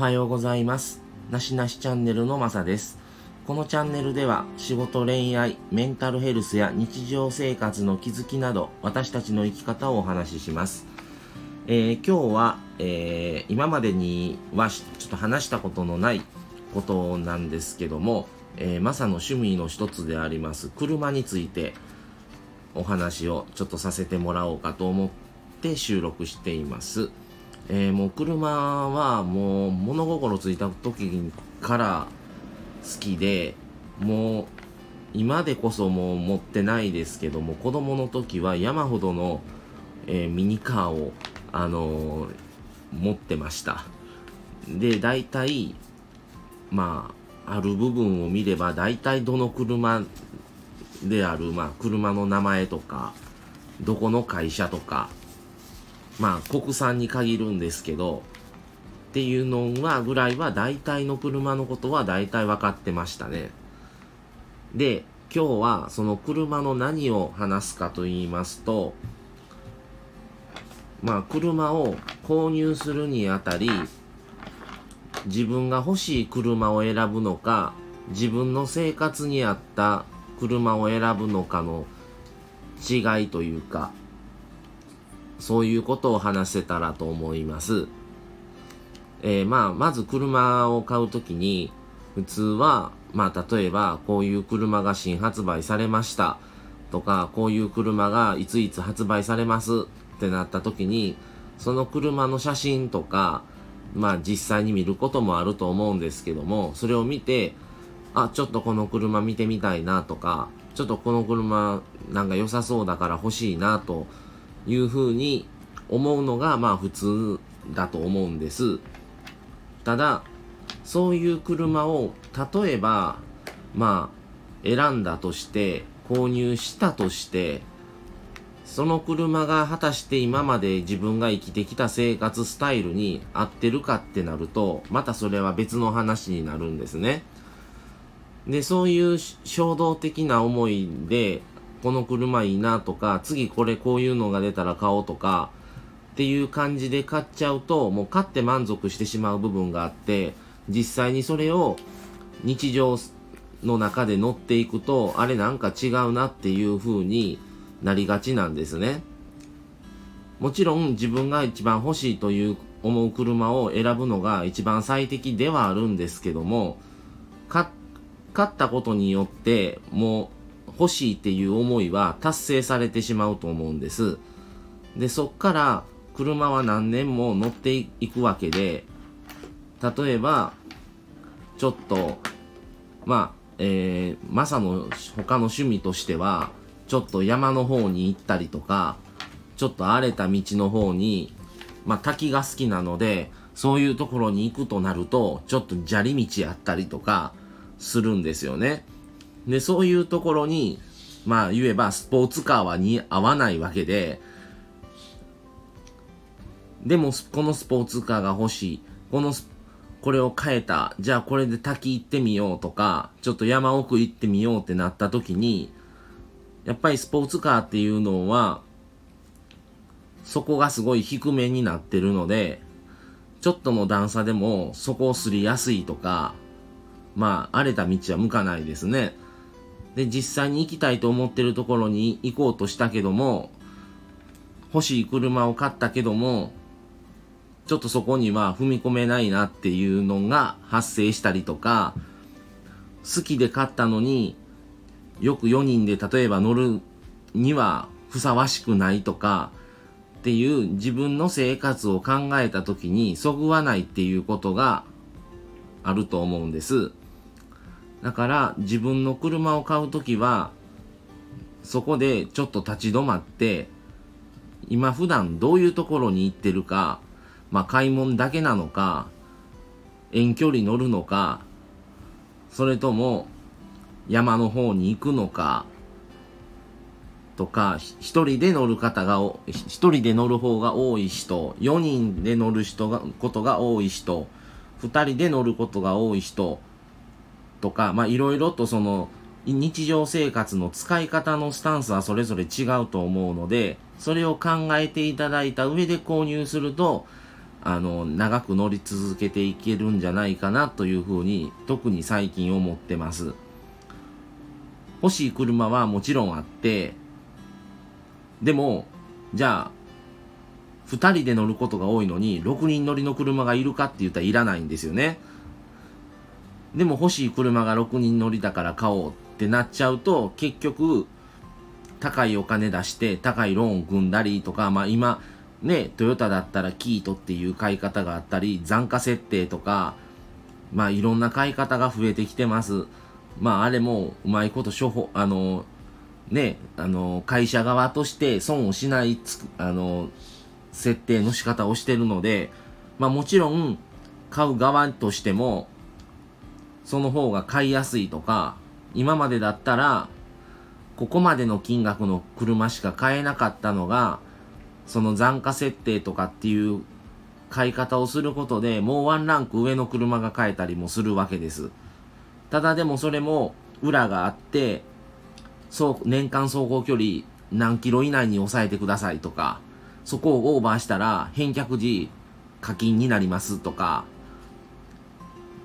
はようございます。なしなしチャンネルのまさです。このチャンネルでは仕事、恋愛、メンタルヘルスや日常生活の気づきなど私たちの生き方をお話しします。えー今日は、えー今までにはちょっと話したことのないことなんですけども、えーマサの趣味の一つであります車についてお話をちょっとさせてもらおうかと思って収録しています。えーもう車はもう物心ついた時から好きでもう今でこそもう持ってないですけども子供の時は山ほどの、えーミニカーを、あのー持ってました。で大体まあある部分を見れば大体どの車である、まあ、車の名前とかどこの会社とかまあ国産に限るんですけどっていうのはぐらいは大体の車のことは大体分かってましたね。で今日はその車の何を話すかと言いますとまあ車を購入するにあたり自分が欲しい車を選ぶのか自分の生活に合った車を選ぶのかの違いというかそういうことを話せたらと思います。えーまあ、まず車を買うときに、普通は、まあ、例えば、こういう車が新発売されました。とか、こういう車がいついつ発売されますってなったときに、その車の写真とか、まあ、実際に見ることもあると思うんですけども、それを見て、あ、ちょっとこの車見てみたいなとか、ちょっとこの車なんか良さそうだから欲しいなというふうに思うのがまあ普通だと思うんです。ただ、そういう車を例えばまあ選んだとして購入したとしてその車が果たして今まで自分が生きてきた生活スタイルに合ってるかってなるとまたそれは別の話になるんですね。で、そういう衝動的な思いで、この車いいなとか、次これこういうのが出たら買おうとか、っていう感じで買っちゃうと、もう買って満足してしまう部分があって、実際にそれを日常の中で乗っていくと、あれなんか違うなっていう風になりがちなんですね。もちろん自分が一番欲しいという思う車を選ぶのが一番最適ではあるんですけども、買っ買ったことによってもう欲しいっていう思いは達成されてしまうと思うんですでそっから車は何年も乗っていくわけで例えばちょっとまあえー、マサの他の趣味としてはちょっと山の方に行ったりとかちょっと荒れた道の方にまあ滝が好きなのでそういうところに行くとなるとちょっと砂利道やったりとかするんですよね。で、そういうところに、まあ言えばスポーツカーは似合わないわけで、でもこのスポーツカーが欲しい、このこれを変えた、じゃあこれで滝行ってみようとか、ちょっと山奥行ってみようってなった時に、やっぱりスポーツカーっていうのは、そこがすごい低めになってるので、ちょっとの段差でもそこをすりやすいとか、まあ、荒れた道は向かないですね。で、実際に行きたいと思ってるところに行こうとしたけども、欲しい車を買ったけども、ちょっとそこには踏み込めないなっていうのが発生したりとか、好きで買ったのに、よく4人で例えば乗るにはふさわしくないとか、っていう自分の生活を考えた時にそぐわないっていうことがあると思うんです。だから自分の車を買うときは、そこでちょっと立ち止まって、今普段どういうところに行ってるか、まあ買い物だけなのか、遠距離乗るのか、それとも山の方に行くのか、とか、一人で乗る方が、一人で乗る方が多い人、4人で乗る人が、ことが多い人、2人で乗ることが多い人とか、まあいろいろとその日常生活の使い方のスタンスはそれぞれ違うと思うので、それを考えていただいた上で購入すると、あの、長く乗り続けていけるんじゃないかなというふうに、特に最近思ってます。欲しい車はもちろんあって、でも、じゃあ、2人で乗ることが多いのに、6人乗りの車がいるかって言ったらいらないんですよね。でも欲しい車が6人乗りだから買おうってなっちゃうと、結局、高いお金出して高いローン組んだりとか、まあ今、ね、トヨタだったらキートっていう買い方があったり、残価設定とか、まあいろんな買い方が増えてきてます。まああれもうまいこと処方、あの、ね、あの、会社側として損をしないつ、あの、設定の仕方をしてるので、まあもちろん、買う側としても、その方が買いやすいとか、今までだったら、ここまでの金額の車しか買えなかったのが、その残価設定とかっていう買い方をすることでもうワンランク上の車が買えたりもするわけです。ただでもそれも裏があって、そう、年間走行距離何キロ以内に抑えてくださいとか、そこをオーバーしたら返却時課金になりますとか、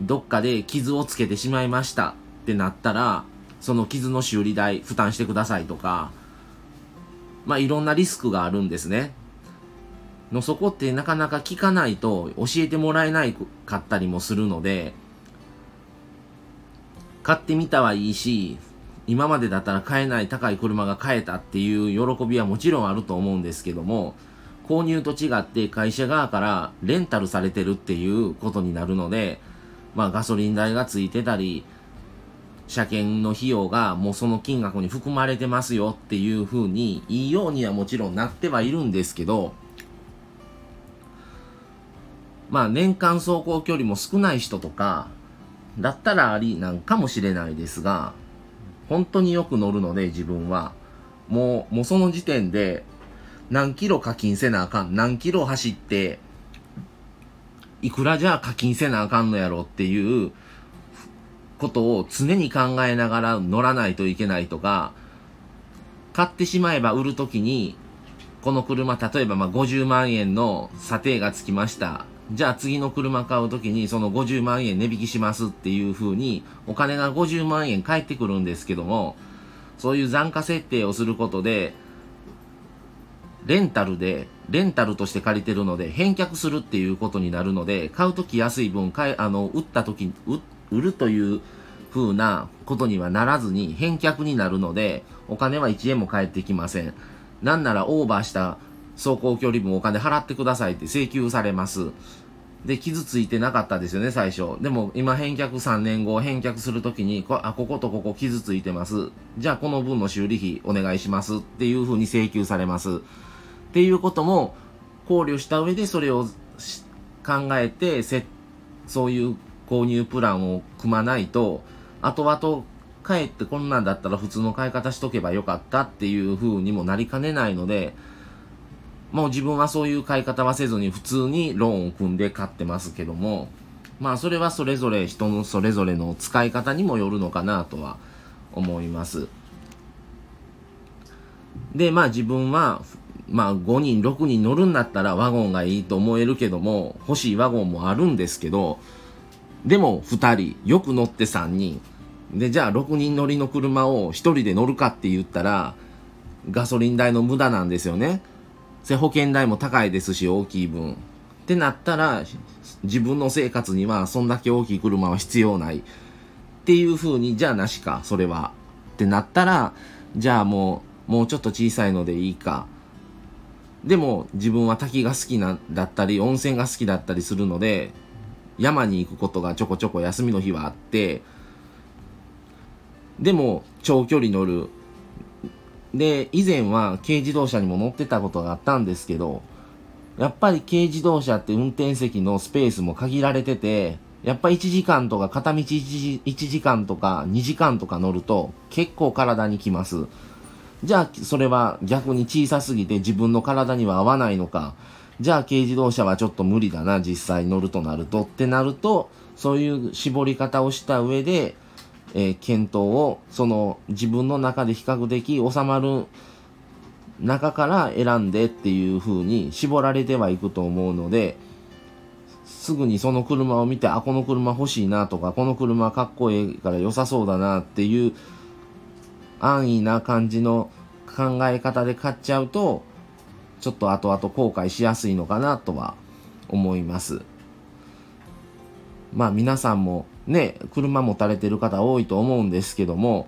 どっかで傷をつけてしまいましたってなったら、その傷の修理代負担してくださいとか、まあいろんなリスクがあるんですね。のそこってなかなか聞かないと教えてもらえないかったりもするので、買ってみたはいいし、今までだったら買えない高い車が買えたっていう喜びはもちろんあると思うんですけども、購入と違って会社側からレンタルされてるっていうことになるので、まあガソリン代がついてたり、車検の費用がもうその金額に含まれてますよっていうふうにいいようにはもちろんなってはいるんですけど、まあ年間走行距離も少ない人とか、だったらありなんかもしれないですが、本当によく乗るので自分は、もう、もうその時点で何キロ課金せなあかん、何キロ走って、いくらじゃあ課金せなあかんのやろっていうことを常に考えながら乗らないといけないとか、買ってしまえば売るときに、この車、例えばまあ50万円の査定がつきました。じゃあ次の車買うときにその50万円値引きしますっていう風に、お金が50万円返ってくるんですけども、そういう残価設定をすることで、レンタルで、レンタルとして借りてるので、返却するっていうことになるので、買うとき安い分、買い、あの、売ったとき、売るという風なことにはならずに返却になるので、お金は1円も返ってきません。なんならオーバーした走行距離分お金払ってくださいって請求されます。で、傷ついてなかったですよね、最初。でも、今返却3年後、返却するときにこ、あ、こことここ傷ついてます。じゃあ、この分の修理費お願いしますっていう風に請求されます。っていうことも考慮した上でそれを考えてせ、そういう購入プランを組まないと、後々帰ってこんなんだったら普通の買い方しとけばよかったっていう風にもなりかねないので、もう自分はそういう買い方はせずに普通にローンを組んで買ってますけども、まあそれはそれぞれ人のそれぞれの使い方にもよるのかなとは思います。で、まあ自分は、まあ5人、6人乗るんだったらワゴンがいいと思えるけども、欲しいワゴンもあるんですけど、でも2人、よく乗って3人。で、じゃあ6人乗りの車を1人で乗るかって言ったら、ガソリン代の無駄なんですよね。保険代も高いですし、大きい分。ってなったら、自分の生活にはそんだけ大きい車は必要ない。っていう風に、じゃあなしか、それは。ってなったら、じゃあもう、もうちょっと小さいのでいいか。でも、自分は滝が好きな、だったり、温泉が好きだったりするので、山に行くことがちょこちょこ休みの日はあって、でも長距離乗る。で、以前は軽自動車にも乗ってたことがあったんですけど、やっぱり軽自動車って運転席のスペースも限られてて、やっぱ1時間とか片道 1, 1時間とか2時間とか乗ると結構体にきます。じゃあそれは逆に小さすぎて自分の体には合わないのか、じゃあ軽自動車はちょっと無理だな、実際乗るとなると。ってなると、そういう絞り方をした上で、えー、検討を、その自分の中で比較的収まる中から選んでっていう風に絞られてはいくと思うので、すぐにその車を見て、あ、この車欲しいなとか、この車かっこいいから良さそうだなっていう安易な感じの考え方で買っちゃうと、ちょっと後々後悔しやすいのかなとは思います。まあ皆さんもね、車持たれてる方多いと思うんですけども、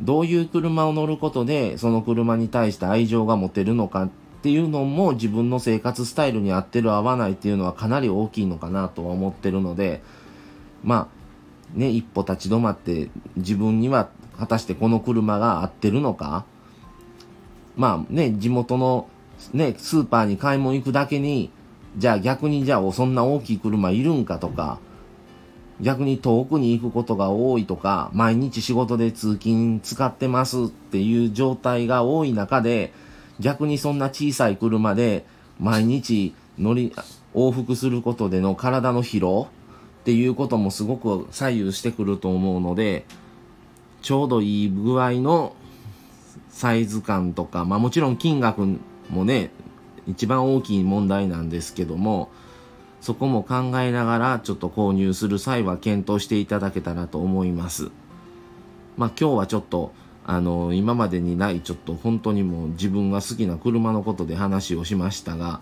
どういう車を乗ることでその車に対して愛情が持てるのかっていうのも自分の生活スタイルに合ってる合わないっていうのはかなり大きいのかなとは思ってるのでまあね一歩立ち止まって自分には果たしてこの車が合ってるのか。まあね地元のねスーパーに買い物行くだけにじゃあ逆にじゃあそんな大きい車いるんかとか逆に遠くに行くことが多いとか、毎日仕事で通勤使ってますっていう状態が多い中で、逆にそんな小さい車で毎日乗り、往復することでの体の疲労っていうこともすごく左右してくると思うので、ちょうどいい具合のサイズ感とか、まあもちろん金額もね、一番大きい問題なんですけども、そこも考えながらちょっと購入する際は検討していただけたらと思います。まあ今日はちょっとあの今までにないちょっと本当にもう自分が好きな車のことで話をしましたが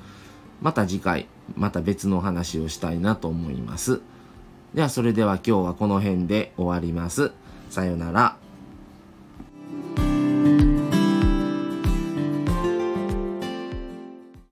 また次回また別の話をしたいなと思います。ではそれでは今日はこの辺で終わります。さようなら。